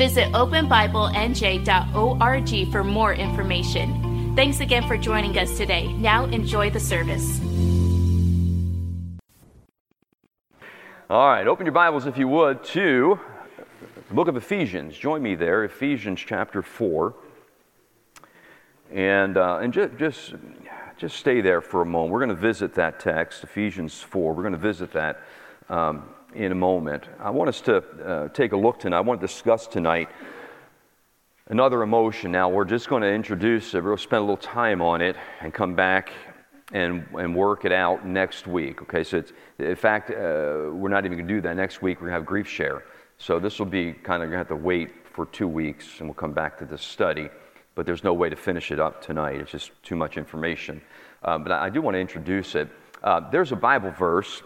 Visit openbiblenj.org for more information. Thanks again for joining us today. Now enjoy the service. All right, open your Bibles if you would to the book of Ephesians. Join me there, Ephesians chapter 4. And, uh, and just, just, just stay there for a moment. We're going to visit that text, Ephesians 4. We're going to visit that um, in a moment. I want us to uh, take a look tonight. I want to discuss tonight another emotion. Now, we're just going to introduce it, we'll spend a little time on it and come back and, and work it out next week. Okay, so it's, in fact, uh, we're not even going to do that next week. We're going to have grief share. So this will be kind of going to have to wait for two weeks and we'll come back to this study but there's no way to finish it up tonight. It's just too much information. Uh, but I do want to introduce it. Uh, there's a Bible verse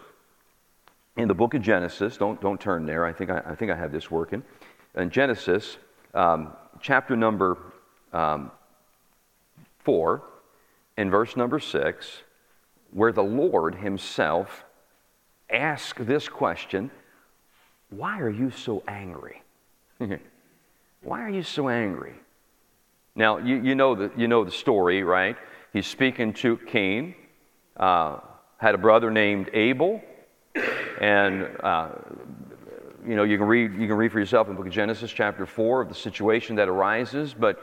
in the book of Genesis. Don't, don't turn there. I think I, I think I have this working. In Genesis, um, chapter number um, 4, in verse number 6, where the Lord Himself asks this question Why are you so angry? Why are you so angry? Now, you, you, know the, you know the story, right? He's speaking to Cain, uh, had a brother named Abel, and uh, you know you can read you can read for yourself in book of Genesis chapter four of the situation that arises. But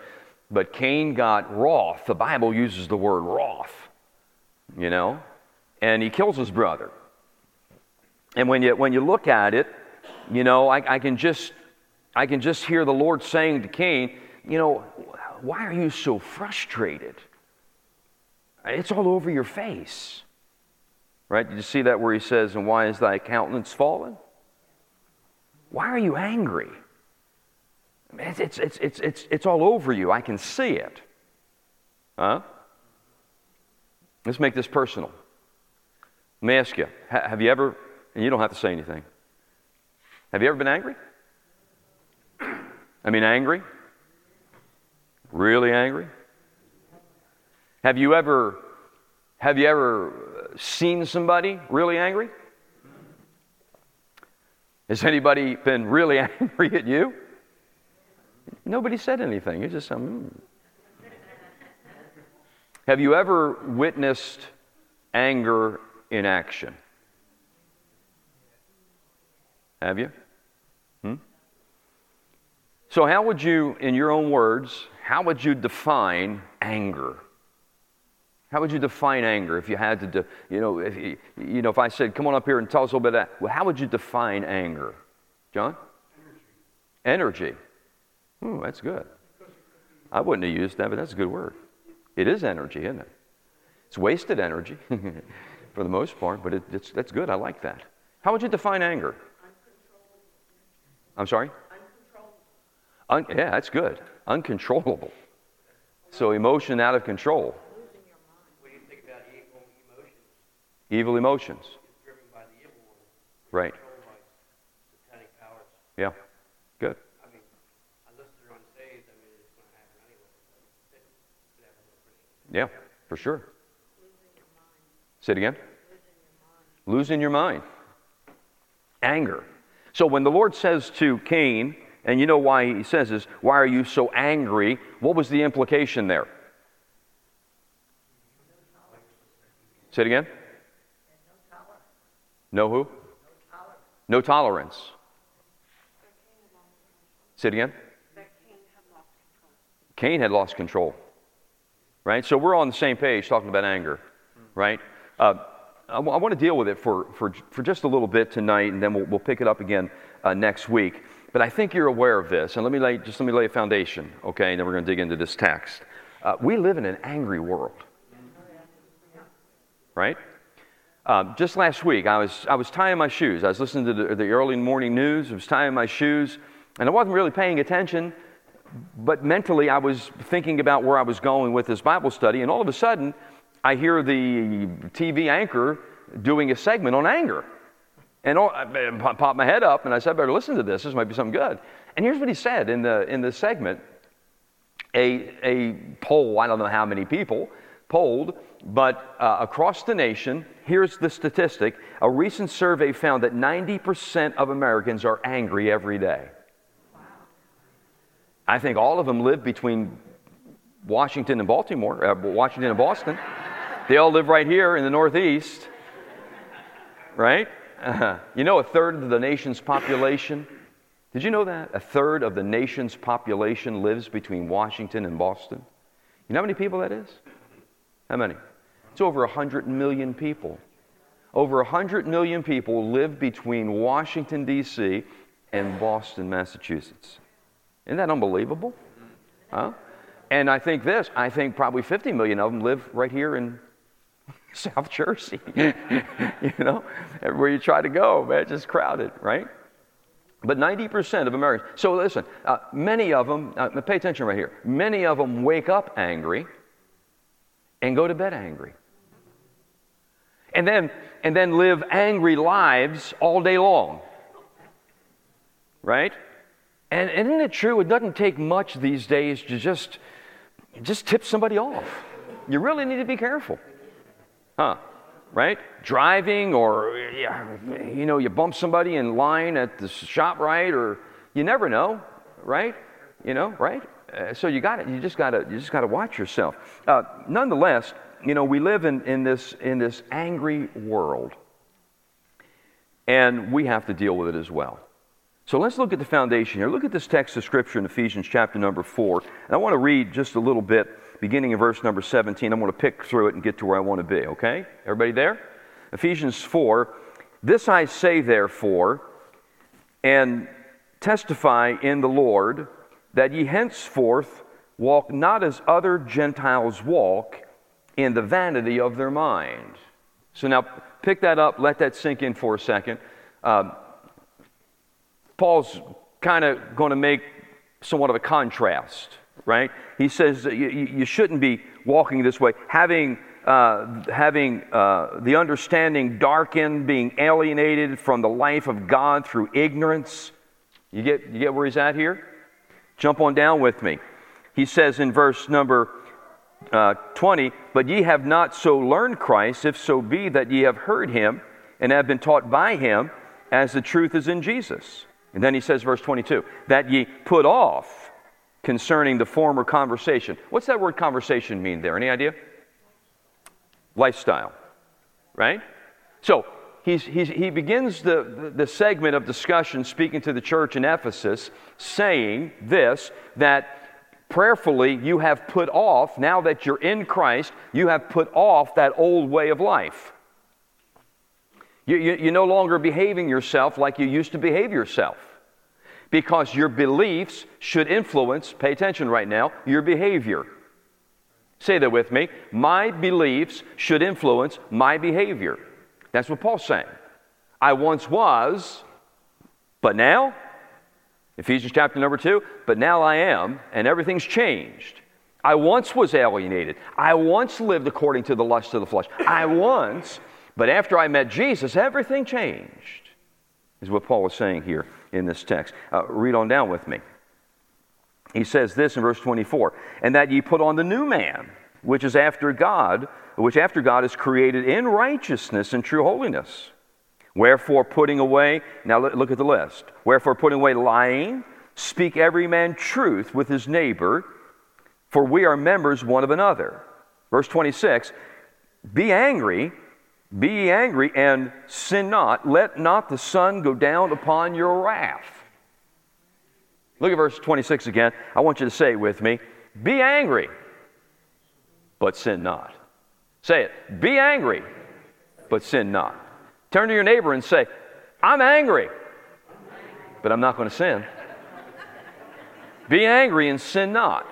but Cain got wroth. The Bible uses the word wroth, you know, and he kills his brother. And when you when you look at it, you know I, I can just I can just hear the Lord saying to Cain, you know, why are you so frustrated? It's all over your face. Right? Did you see that where he says, And why is thy countenance fallen? Why are you angry? It's, it's, it's, it's, it's, it's all over you. I can see it. Huh? Let's make this personal. Let me ask you have you ever, and you don't have to say anything, have you ever been angry? I mean, angry? Really angry? Have you ever have you ever seen somebody really angry? Has anybody been really angry at you? Nobody said anything. You just um, mm. Have you ever witnessed anger in action? Have you? Hmm? So, how would you, in your own words, how would you define anger? How would you define anger if you had to, de, you know, if you, you know, if I said, "Come on up here and tell us a little bit," of that, well, how would you define anger, John? Energy. Energy. Ooh, that's good. I wouldn't have used that, but that's a good word. It is energy, isn't it? It's wasted energy for the most part, but it, it's, that's good. I like that. How would you define anger? I'm sorry? Un- yeah, that's good uncontrollable. So emotion out of control. What do you think about evil emotions? Evil emotions. driven by the evil one. Right. Controlled by satanic powers. Yeah. Good. I mean, unless they're unsaved, I mean, it's going to happen anyway. Yeah, for sure. Say it again. Losing your mind. Anger. So when the Lord says to Cain, and you know why he says this, why are you so angry? What was the implication there? Say it again. No who? No tolerance. Say it again. Cain had lost control. Right? So we're on the same page talking about anger. Right? Uh, I, w- I want to deal with it for, for, for just a little bit tonight, and then we'll, we'll pick it up again uh, next week. But I think you're aware of this, and let me lay, just let me lay a foundation, okay, and then we're going to dig into this text. Uh, we live in an angry world, right? Um, just last week, I was, I was tying my shoes. I was listening to the, the early morning news. I was tying my shoes, And I wasn't really paying attention, but mentally I was thinking about where I was going with this Bible study, and all of a sudden I hear the TV anchor doing a segment on anger. And all, I popped my head up and I said, I better listen to this. This might be something good. And here's what he said in the, in the segment a, a poll, I don't know how many people polled, but uh, across the nation, here's the statistic. A recent survey found that 90% of Americans are angry every day. I think all of them live between Washington and Baltimore, uh, Washington and Boston. they all live right here in the Northeast, right? Uh, you know, a third of the nation's population. Did you know that? A third of the nation's population lives between Washington and Boston. You know how many people that is? How many? It's over 100 million people. Over 100 million people live between Washington, D.C. and Boston, Massachusetts. Isn't that unbelievable? Huh? And I think this, I think probably 50 million of them live right here in South Jersey. you know, everywhere you try to go, man, it's just crowded, right? But 90% of Americans, so listen, uh, many of them, uh, pay attention right here, many of them wake up angry and go to bed angry. And then, and then live angry lives all day long. Right? And, and isn't it true? It doesn't take much these days to just, just tip somebody off. You really need to be careful. Huh? Right? Driving, or you know, you bump somebody in line at the shop, right? Or you never know, right? You know, right? Uh, so you got. You just got to. You just got to watch yourself. Uh, nonetheless, you know, we live in, in this in this angry world, and we have to deal with it as well. So let's look at the foundation here. Look at this text of Scripture in Ephesians chapter number 4. And I want to read just a little bit, beginning in verse number 17. I'm going to pick through it and get to where I want to be, okay? Everybody there? Ephesians 4. This I say, therefore, and testify in the Lord, that ye henceforth walk not as other Gentiles walk in the vanity of their mind. So now pick that up, let that sink in for a second. Um, Paul's kind of going to make somewhat of a contrast, right? He says you, you shouldn't be walking this way, having, uh, having uh, the understanding darkened, being alienated from the life of God through ignorance. You get, you get where he's at here? Jump on down with me. He says in verse number uh, 20, But ye have not so learned Christ, if so be that ye have heard him and have been taught by him, as the truth is in Jesus and then he says, verse 22, that ye put off concerning the former conversation. What's that word conversation mean there? Any idea? Lifestyle, right? So he's, he's, he begins the, the, segment of discussion speaking to the church in Ephesus, saying this that prayerfully you have put off, now that you're in Christ, you have put off that old way of life. You, you, you're no longer behaving yourself like you used to behave yourself because your beliefs should influence, pay attention right now, your behavior. Say that with me. My beliefs should influence my behavior. That's what Paul's saying. I once was, but now, Ephesians chapter number two, but now I am, and everything's changed. I once was alienated. I once lived according to the lust of the flesh. I once but after I met Jesus, everything changed, is what Paul is saying here in this text. Uh, read on down with me. He says this in verse 24 and that ye put on the new man, which is after God, which after God is created in righteousness and true holiness. Wherefore, putting away, now look at the list. Wherefore, putting away lying, speak every man truth with his neighbor, for we are members one of another. Verse 26 Be angry be ye angry and sin not. Let not the sun go down upon your wrath. Look at verse 26 again. I want you to say it with me. Be angry, but sin not. Say it. Be angry, but sin not. Turn to your neighbor and say, I'm angry, but I'm not going to sin. Be angry and sin not.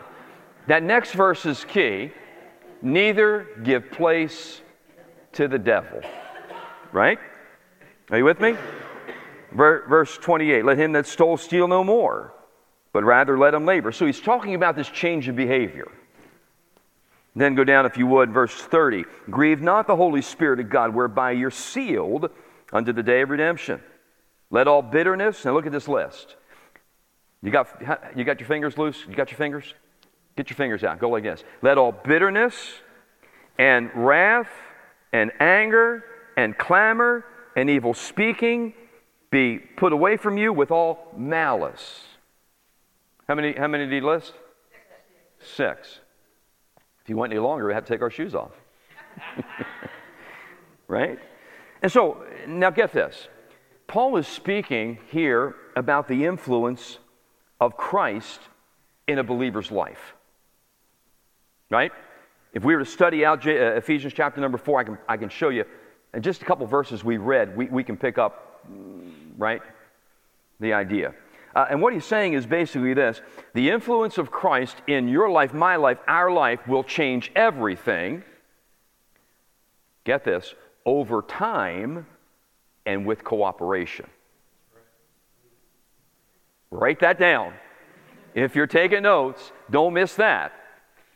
That next verse is key. Neither give place to the devil. Right? Are you with me? Verse 28 Let him that stole steal no more, but rather let him labor. So he's talking about this change of behavior. Then go down, if you would, verse 30. Grieve not the Holy Spirit of God, whereby you're sealed unto the day of redemption. Let all bitterness, now look at this list. You got, you got your fingers loose? You got your fingers? Get your fingers out. Go like this. Let all bitterness and wrath and anger and clamor and evil speaking be put away from you with all malice. How many, how many did he list? Six. If you went any longer, we'd have to take our shoes off. right? And so, now get this. Paul is speaking here about the influence of Christ in a believer's life. Right? If we were to study out uh, Ephesians chapter number four, I can, I can show you, in just a couple verses we read, we, we can pick up, right, the idea. Uh, and what he's saying is basically this the influence of Christ in your life, my life, our life will change everything. Get this over time and with cooperation. Write that down. If you're taking notes, don't miss that.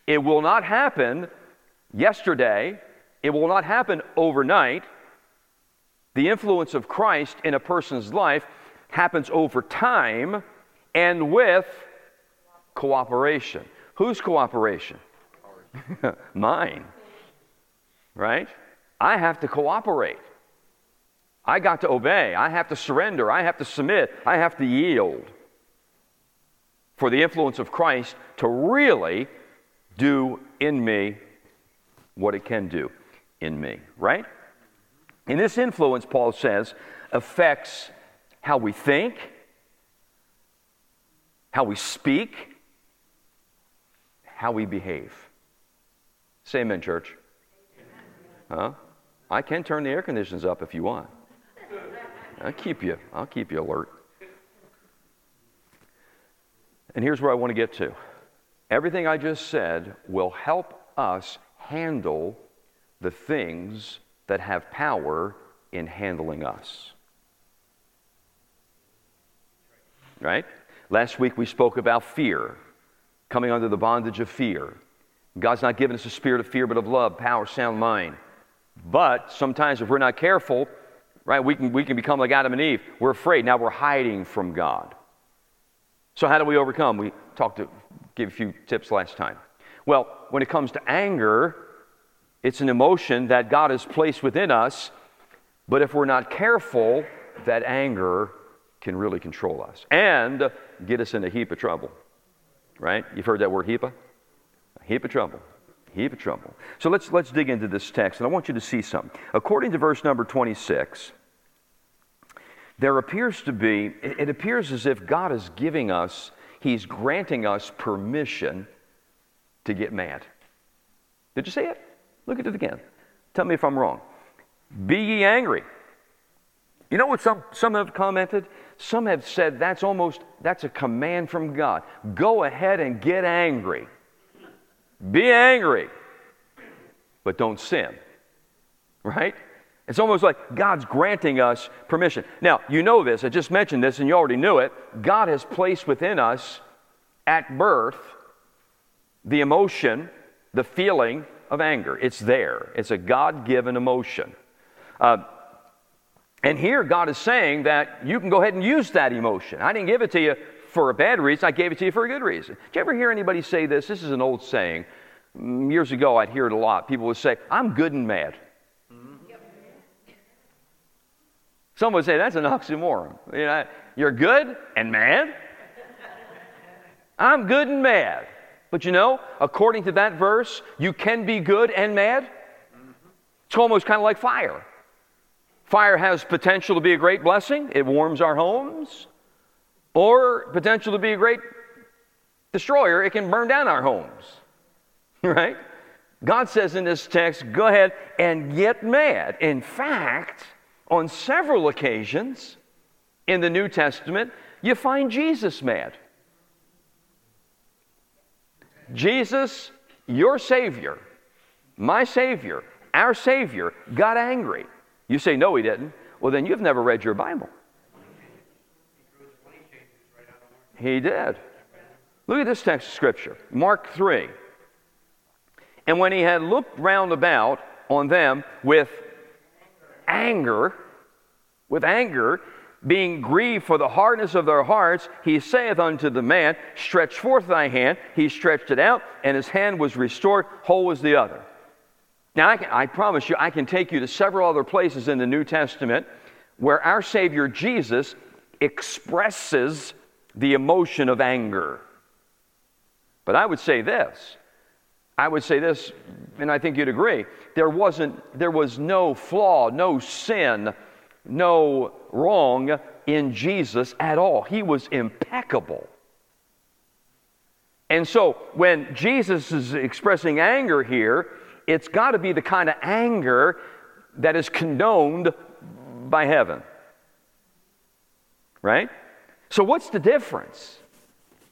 It will not happen yesterday, it will not happen overnight. The influence of Christ in a person's life happens over time and with cooperation. Whose cooperation? Mine. Right? I have to cooperate. I got to obey. I have to surrender. I have to submit. I have to yield for the influence of Christ to really do in me what it can do in me, right? And this influence, Paul says, affects how we think, how we speak, how we behave. Say amen, church. Huh? I can turn the air conditions up if you want. I'll keep you, I'll keep you alert. And here's where I want to get to. Everything I just said will help us handle the things that have power in handling us. Right? Last week we spoke about fear, coming under the bondage of fear. God's not given us a spirit of fear, but of love, power, sound mind. But sometimes if we're not careful, right, we can, we can become like Adam and Eve. We're afraid. Now we're hiding from God. So how do we overcome? We talked to, give a few tips last time. Well, when it comes to anger, it's an emotion that God has placed within us, but if we're not careful, that anger can really control us and get us in a heap of trouble. Right? You've heard that word heap? A heap of trouble. Heap of trouble. So let's let's dig into this text, and I want you to see something. According to verse number 26, there appears to be, it appears as if God is giving us, He's granting us permission to get mad. Did you see it? Look at it again. Tell me if I'm wrong. Be ye angry. You know what some, some have commented? Some have said that's almost that's a command from God. Go ahead and get angry. Be angry. But don't sin. Right? It's almost like God's granting us permission. Now, you know this, I just mentioned this and you already knew it. God has placed within us at birth the emotion, the feeling of anger. It's there, it's a God given emotion. Uh, and here, God is saying that you can go ahead and use that emotion. I didn't give it to you for a bad reason, I gave it to you for a good reason. Did you ever hear anybody say this? This is an old saying. Mm, years ago, I'd hear it a lot. People would say, I'm good and mad. Some would say that's an oxymoron. You know, you're good and mad. I'm good and mad. But you know, according to that verse, you can be good and mad. It's almost kind of like fire. Fire has potential to be a great blessing, it warms our homes, or potential to be a great destroyer, it can burn down our homes. Right? God says in this text, go ahead and get mad. In fact, on several occasions in the New Testament, you find Jesus mad. Jesus, your Savior, my Savior, our Savior, got angry. You say, no, he didn't. Well, then you've never read your Bible. He did. Look at this text of Scripture Mark 3. And when he had looked round about on them with anger, with anger, being grieved for the hardness of their hearts, he saith unto the man, Stretch forth thy hand. He stretched it out, and his hand was restored, whole as the other. Now, I, can, I promise you, I can take you to several other places in the New Testament where our Savior Jesus expresses the emotion of anger. But I would say this I would say this, and I think you'd agree there, wasn't, there was no flaw, no sin, no wrong in Jesus at all. He was impeccable. And so when Jesus is expressing anger here, it's got to be the kind of anger that is condoned by heaven. Right? So, what's the difference?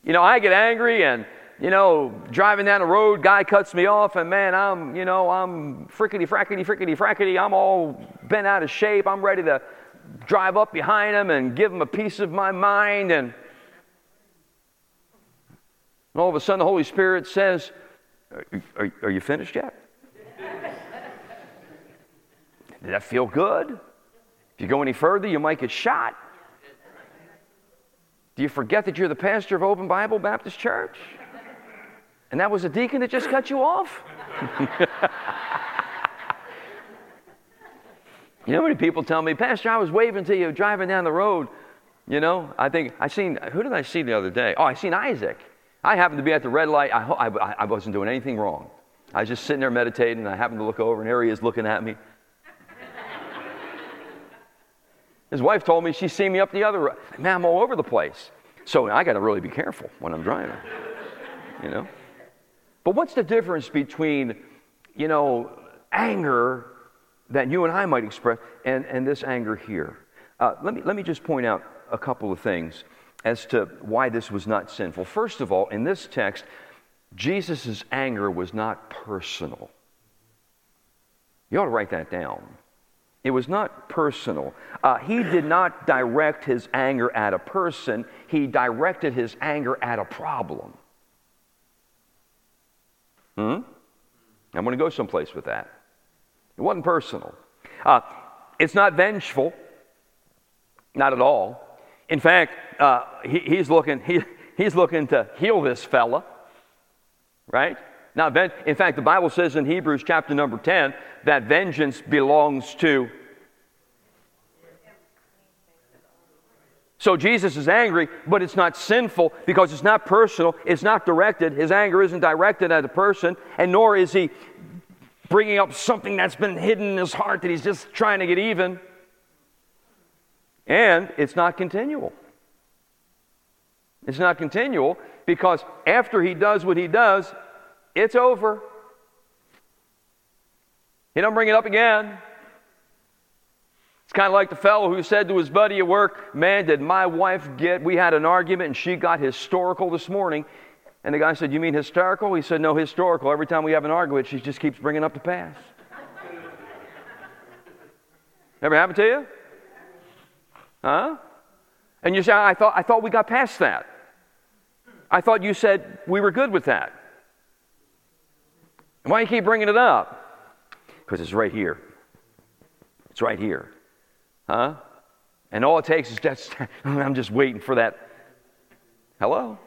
You know, I get angry and, you know, driving down the road, guy cuts me off, and man, I'm, you know, I'm frickety, frackety, frickety, frackety. I'm all bent out of shape. I'm ready to drive up behind him and give him a piece of my mind. And, all of a sudden, the Holy Spirit says, Are, are, are you finished yet? Did that feel good? If you go any further, you might get shot. Do you forget that you're the pastor of Open Bible Baptist Church? And that was a deacon that just cut you off? you know how many people tell me, Pastor, I was waving to you driving down the road. You know, I think I seen, who did I see the other day? Oh, I seen Isaac. I happened to be at the red light. I, I, I wasn't doing anything wrong. I was just sitting there meditating, and I happened to look over, and here he is looking at me. His wife told me she's seen me up the other Man, I'm all over the place. So I got to really be careful when I'm driving, you know? But what's the difference between, you know, anger that you and I might express and, and this anger here? Uh, let, me, let me just point out a couple of things as to why this was not sinful. First of all, in this text, Jesus' anger was not personal. You ought to write that down. It was not personal. Uh, he did not direct his anger at a person, he directed his anger at a problem. Hmm? I'm going to go someplace with that. It wasn't personal. Uh, it's not vengeful, not at all. In fact, uh, he, he's, looking, he, he's looking to heal this fella, right? Now, in fact, the Bible says in Hebrews chapter number 10 that vengeance belongs to. So Jesus is angry, but it's not sinful because it's not personal, it's not directed. His anger isn't directed at a person, and nor is he bringing up something that's been hidden in his heart that he's just trying to get even. And it's not continual. It's not continual because after he does what he does, it's over. He don't bring it up again. It's kind of like the fellow who said to his buddy at work, Man, did my wife get, we had an argument and she got historical this morning. And the guy said, You mean hysterical? He said, No, historical. Every time we have an argument, she just keeps bringing up the past. Ever happened to you? Huh? And you say, I thought, I thought we got past that. I thought you said we were good with that. Why do you keep bringing it up? Because it's right here. It's right here. Huh? And all it takes is just, I'm just waiting for that. Hello?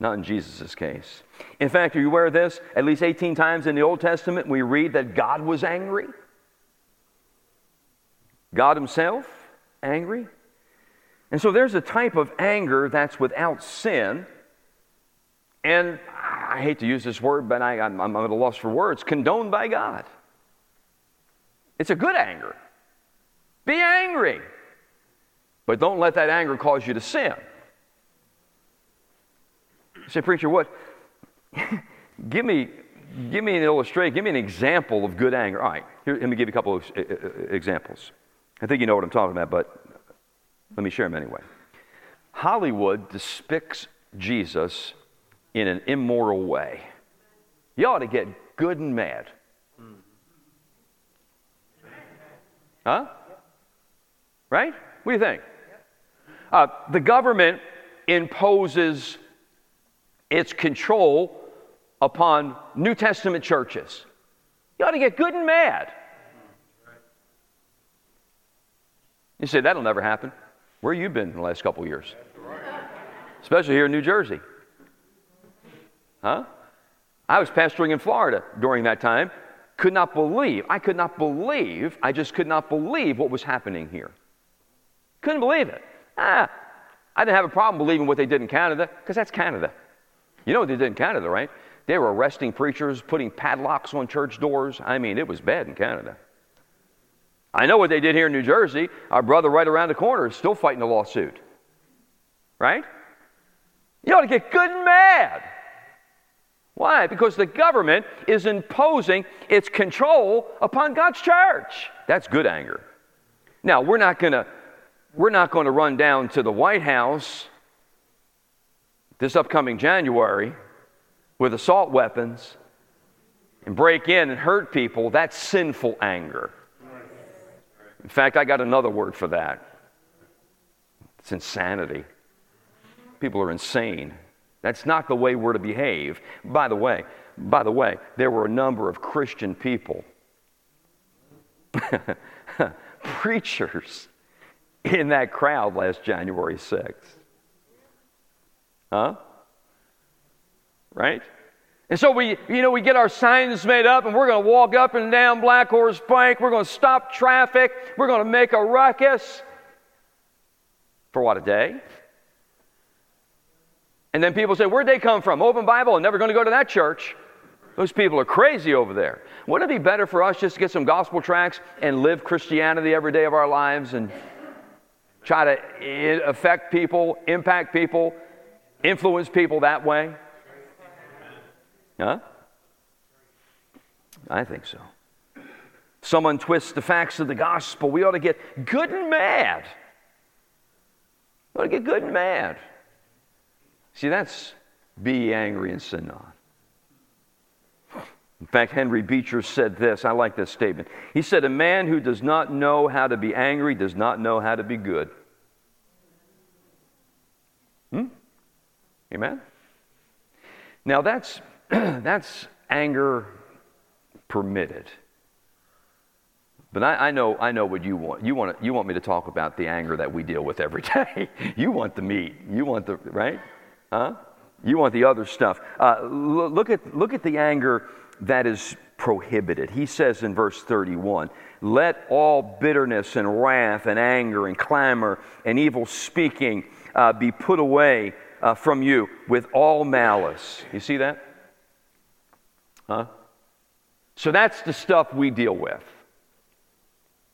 Not in Jesus' case. In fact, are you aware of this? At least 18 times in the Old Testament, we read that God was angry. God Himself, angry. And so there's a type of anger that's without sin. And I hate to use this word, but I, am at a loss for words, condoned by God. It's a good anger. Be angry. But don't let that anger cause you to sin. You say, preacher, what? give me give me an illustration, give me an example of good anger. All right, here, let me give you a couple of uh, uh, examples. I think you know what I'm talking about, but let me share them anyway. Hollywood depicts Jesus in an immoral way. You ought to get good and mad. Huh? Right? What do you think? Uh, the government imposes its control upon New Testament churches. You ought to get good and mad. You say, that'll never happen. Where you been in the last couple years? Especially here in New Jersey. Huh? I was pastoring in Florida during that time. Could not believe, I could not believe, I just could not believe what was happening here. Couldn't believe it. Ah, I didn't have a problem believing what they did in Canada, because that's Canada. You know what they did in Canada, right? They were arresting preachers, putting padlocks on church doors. I mean, it was bad in Canada. I know what they did here in New Jersey. Our brother right around the corner is still fighting a lawsuit. Right? You ought to get good and mad. Why? Because the government is imposing its control upon God's church. That's good anger. Now, we're not going to we're not going to run down to the White House this upcoming January with assault weapons and break in and hurt people. That's sinful anger. In fact, I got another word for that. It's insanity. People are insane. That's not the way we're to behave. By the way, by the way, there were a number of Christian people, preachers, in that crowd last January 6th. Huh? Right? And so we, you know, we get our signs made up and we're going to walk up and down Black Horse Pike. We're going to stop traffic. We're going to make a ruckus. For what, a day? And then people say, Where'd they come from? Open Bible. I'm never going to go to that church. Those people are crazy over there. Wouldn't it be better for us just to get some gospel tracts and live Christianity every day of our lives and try to affect people, impact people, influence people that way? Huh? I think so. Someone twists the facts of the gospel. We ought to get good and mad. We ought to get good and mad. See, that's be angry and sin not. In fact, Henry Beecher said this. I like this statement. He said, A man who does not know how to be angry does not know how to be good. Hmm? Amen? Now, that's, that's anger permitted. But I, I, know, I know what you want. You want, you want me to talk about the anger that we deal with every day. you want the meat. You want the, right? Huh? You want the other stuff. Uh, look, at, look at the anger that is prohibited. He says in verse 31 Let all bitterness and wrath and anger and clamor and evil speaking uh, be put away uh, from you with all malice. You see that? Huh? So that's the stuff we deal with.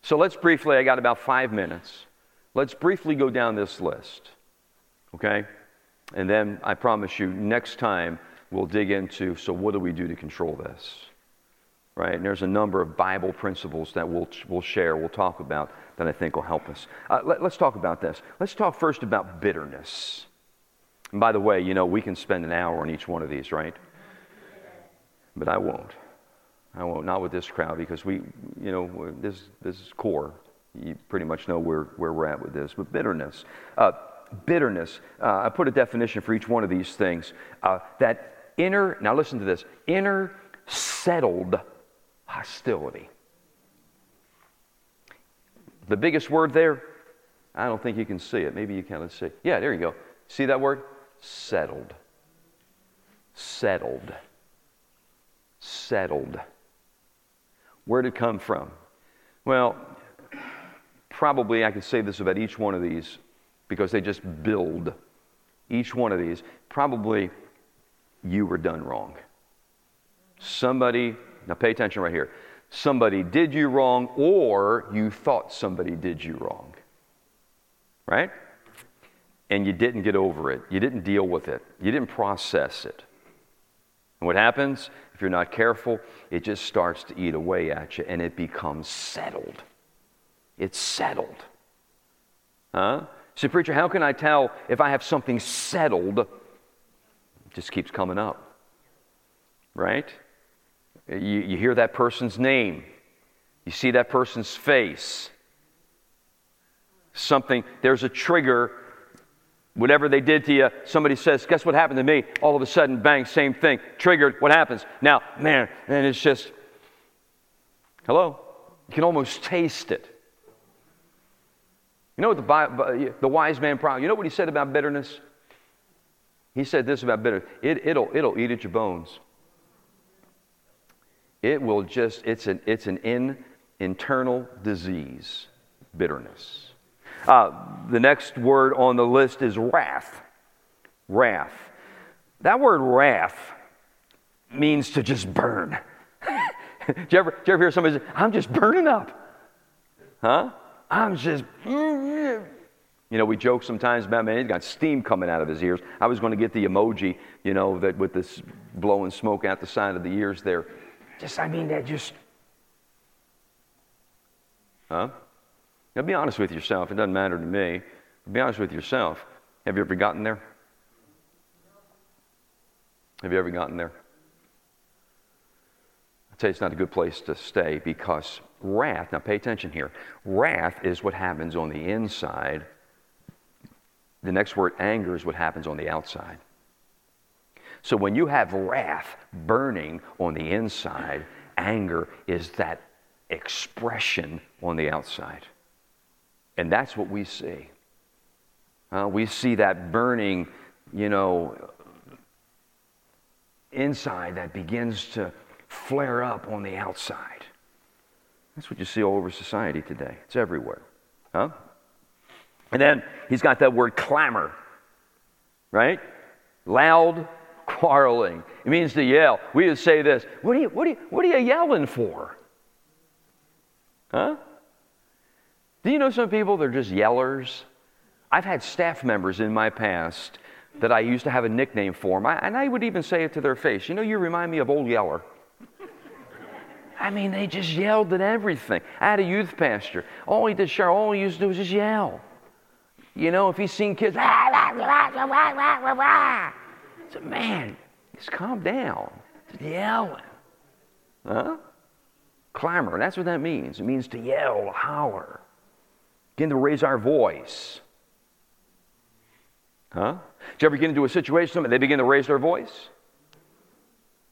So let's briefly, I got about five minutes. Let's briefly go down this list. Okay? And then I promise you, next time we'll dig into so, what do we do to control this? Right? And there's a number of Bible principles that we'll, we'll share, we'll talk about that I think will help us. Uh, let, let's talk about this. Let's talk first about bitterness. And by the way, you know, we can spend an hour on each one of these, right? But I won't. I won't, not with this crowd, because we, you know, this, this is core. You pretty much know where, where we're at with this. But bitterness. Uh, bitterness. Uh, I put a definition for each one of these things. Uh, that inner, now listen to this, inner settled hostility. The biggest word there, I don't think you can see it. Maybe you can. Let's see. Yeah, there you go. See that word? Settled. Settled. Settled. Where did it come from? Well, probably I could say this about each one of these because they just build each one of these. Probably you were done wrong. Somebody, now pay attention right here. Somebody did you wrong, or you thought somebody did you wrong. Right? And you didn't get over it. You didn't deal with it. You didn't process it. And what happens? If you're not careful, it just starts to eat away at you and it becomes settled. It's settled. Huh? So, preacher, how can I tell if I have something settled? It just keeps coming up. Right? You, you hear that person's name, you see that person's face. Something, there's a trigger Whatever they did to you, somebody says, Guess what happened to me? All of a sudden, bang, same thing. Triggered. What happens? Now, man, and it's just, hello? You can almost taste it. You know what the, the wise man you know what he said about bitterness? He said this about bitterness it, it'll, it'll eat at your bones. It will just, it's an, it's an in, internal disease, bitterness. Uh, the next word on the list is wrath. Wrath. That word wrath means to just burn. did, you ever, did you ever hear somebody say, I'm just burning up? Huh? I'm just. You know, we joke sometimes about, man, he's got steam coming out of his ears. I was going to get the emoji, you know, that with this blowing smoke out the side of the ears there. Just, I mean, that just. Huh? Now, be honest with yourself. It doesn't matter to me. Be honest with yourself. Have you ever gotten there? Have you ever gotten there? I tell you, it's not a good place to stay because wrath, now pay attention here, wrath is what happens on the inside. The next word, anger, is what happens on the outside. So when you have wrath burning on the inside, anger is that expression on the outside. And that's what we see. Uh, we see that burning, you know, inside that begins to flare up on the outside. That's what you see all over society today. It's everywhere. Huh? And then he's got that word clamor, right? Loud quarreling. It means to yell. We would say this What are you, what are you, what are you yelling for? Huh? Do you know some people, they're just yellers? I've had staff members in my past that I used to have a nickname for them, and I would even say it to their face. You know, you remind me of Old Yeller. I mean, they just yelled at everything. I had a youth pastor. All he did, Cheryl, all he used to do was just yell. You know, if he's seen kids, ah, I said, man, just calm down. Just yelling. Huh? Clamor, that's what that means. It means to yell, holler, begin to raise our voice. Huh? Did you ever get into a situation and they begin to raise their voice?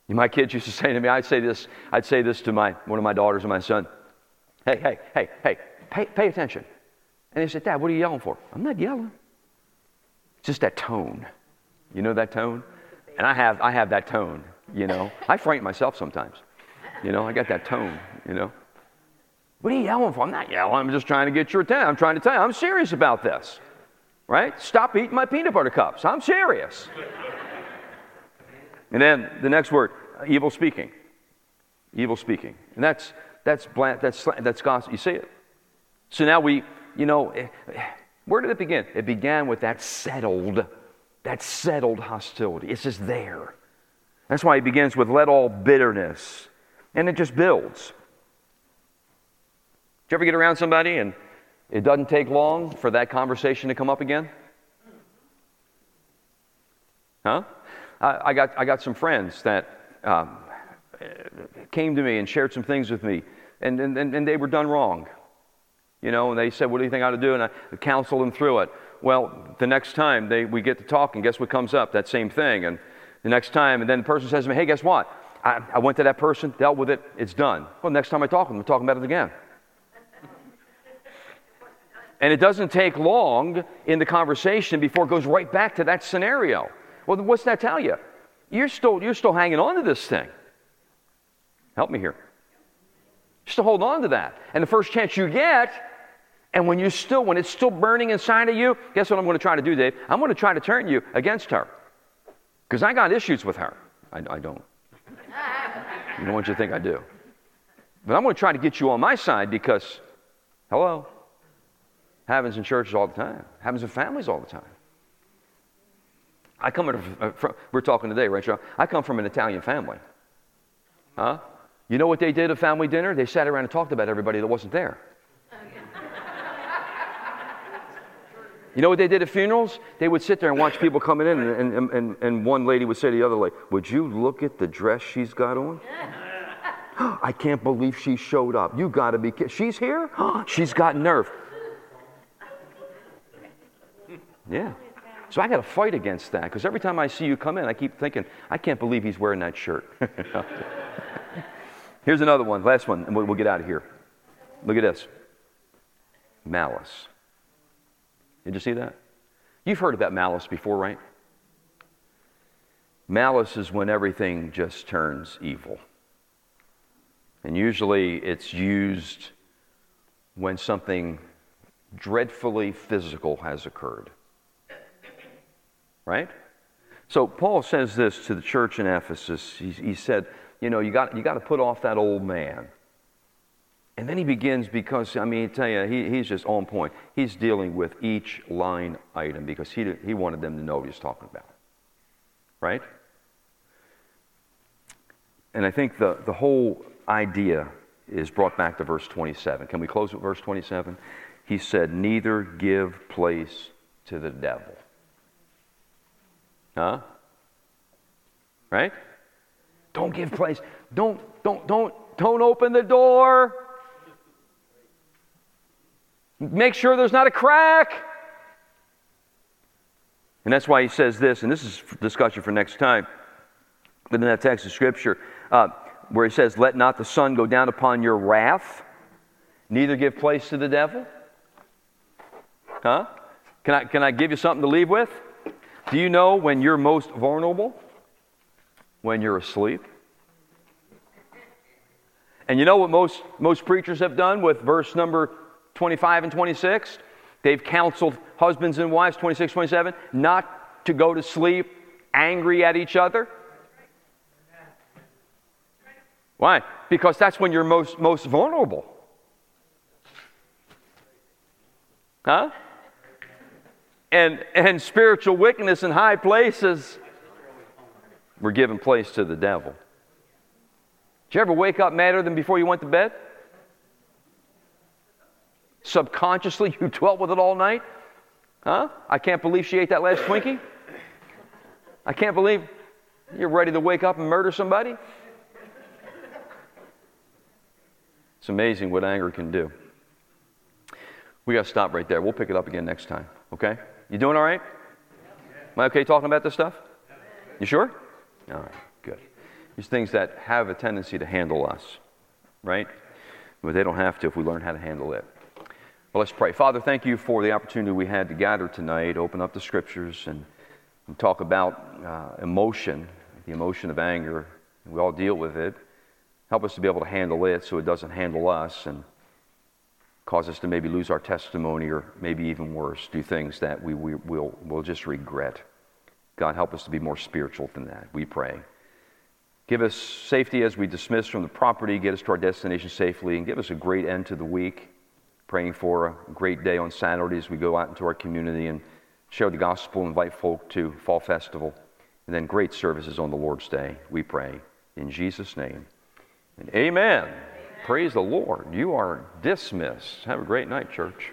My kids used to say to me, I'd say this, I'd say this to my, one of my daughters and my son. Hey, hey, hey, hey, pay, pay attention. And they said, Dad, what are you yelling for? I'm not yelling. It's just that tone. You know that tone? And I have, I have that tone, you know. I frighten myself sometimes. You know, I got that tone, you know. What are you yelling for? I'm not yelling. I'm just trying to get your attention. I'm trying to tell you, I'm serious about this. Right? Stop eating my peanut butter cups. I'm serious. And then the next word, evil speaking. Evil speaking. And that's, that's, bland, that's, that's gospel. You see it? So now we, you know, eh, where did it begin? It began with that settled, that settled hostility. It's just there. That's why he begins with let all bitterness. And it just builds. Did you ever get around somebody and it doesn't take long for that conversation to come up again? Huh? I, got, I got some friends that um, came to me and shared some things with me, and, and, and they were done wrong. You know, and they said, What do you think I ought to do? And I counseled them through it. Well, the next time they, we get to talk, and guess what comes up? That same thing. And the next time, and then the person says to me, Hey, guess what? I, I went to that person, dealt with it, it's done. Well, next time I talk to them, we're talking about it again. and it doesn't take long in the conversation before it goes right back to that scenario. Well, what's that tell you? You're still, you're still hanging on to this thing. Help me here. Just to hold on to that. And the first chance you get, and when you still, when it's still burning inside of you, guess what I'm going to try to do, Dave? I'm going to try to turn you against her. Because I got issues with her. I, I don't. You know what you to think I do. But I'm going to try to get you on my side because, hello, happens in churches all the time, happens in families all the time. I come from, uh, we're talking today, right, Sean? I come from an Italian family. Huh? You know what they did at family dinner? They sat around and talked about everybody that wasn't there. You know what they did at funerals? They would sit there and watch people coming in, and, and, and, and one lady would say to the other like, Would you look at the dress she's got on? I can't believe she showed up. You got to be kidding. She's here? she's got nerve. Yeah. So I got to fight against that because every time I see you come in, I keep thinking, I can't believe he's wearing that shirt. Here's another one, last one, and we'll, we'll get out of here. Look at this malice. Did you see that? You've heard about malice before, right? Malice is when everything just turns evil. And usually it's used when something dreadfully physical has occurred. Right? So Paul says this to the church in Ephesus. He, he said, You know, you got, you got to put off that old man. And then he begins because, I mean, I tell you, he, he's just on point. He's dealing with each line item because he, he wanted them to know what he's talking about. Right? And I think the, the whole idea is brought back to verse 27. Can we close with verse 27? He said, Neither give place to the devil. Huh? Right? Don't give place. Don't, don't, don't, don't open the door. Make sure there's not a crack. And that's why he says this, and this is discussion for next time. But in that text of Scripture, uh, where he says, Let not the sun go down upon your wrath, neither give place to the devil. Huh? Can I, can I give you something to leave with? Do you know when you're most vulnerable? When you're asleep. And you know what most, most preachers have done with verse number 25 and 26? They've counseled husbands and wives, 26, 27, not to go to sleep angry at each other. Why? Because that's when you're most, most vulnerable. Huh? And, and spiritual wickedness in high places, we're giving place to the devil. Did you ever wake up madder than before you went to bed? Subconsciously, you dwelt with it all night? Huh? I can't believe she ate that last Twinkie. I can't believe you're ready to wake up and murder somebody. It's amazing what anger can do. We got to stop right there. We'll pick it up again next time, okay? You doing all right? Am I okay talking about this stuff? You sure? All right, good. These things that have a tendency to handle us, right? But they don't have to if we learn how to handle it. Well, let's pray. Father, thank you for the opportunity we had to gather tonight, open up the scriptures, and, and talk about uh, emotion, the emotion of anger. We all deal with it. Help us to be able to handle it so it doesn't handle us and cause us to maybe lose our testimony or maybe even worse, do things that we, we will we'll just regret. God, help us to be more spiritual than that, we pray. Give us safety as we dismiss from the property, get us to our destination safely, and give us a great end to the week. Praying for a great day on Saturday as we go out into our community and share the gospel, invite folk to Fall Festival, and then great services on the Lord's Day, we pray. In Jesus' name. And amen. amen. Praise the Lord. You are dismissed. Have a great night, church.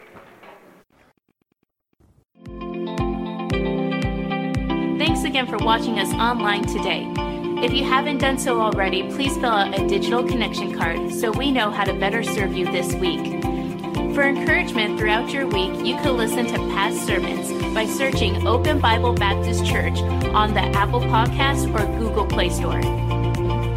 Thanks again for watching us online today. If you haven't done so already, please fill out a digital connection card so we know how to better serve you this week. For encouragement throughout your week, you can listen to past sermons by searching Open Bible Baptist Church on the Apple Podcast or Google Play Store.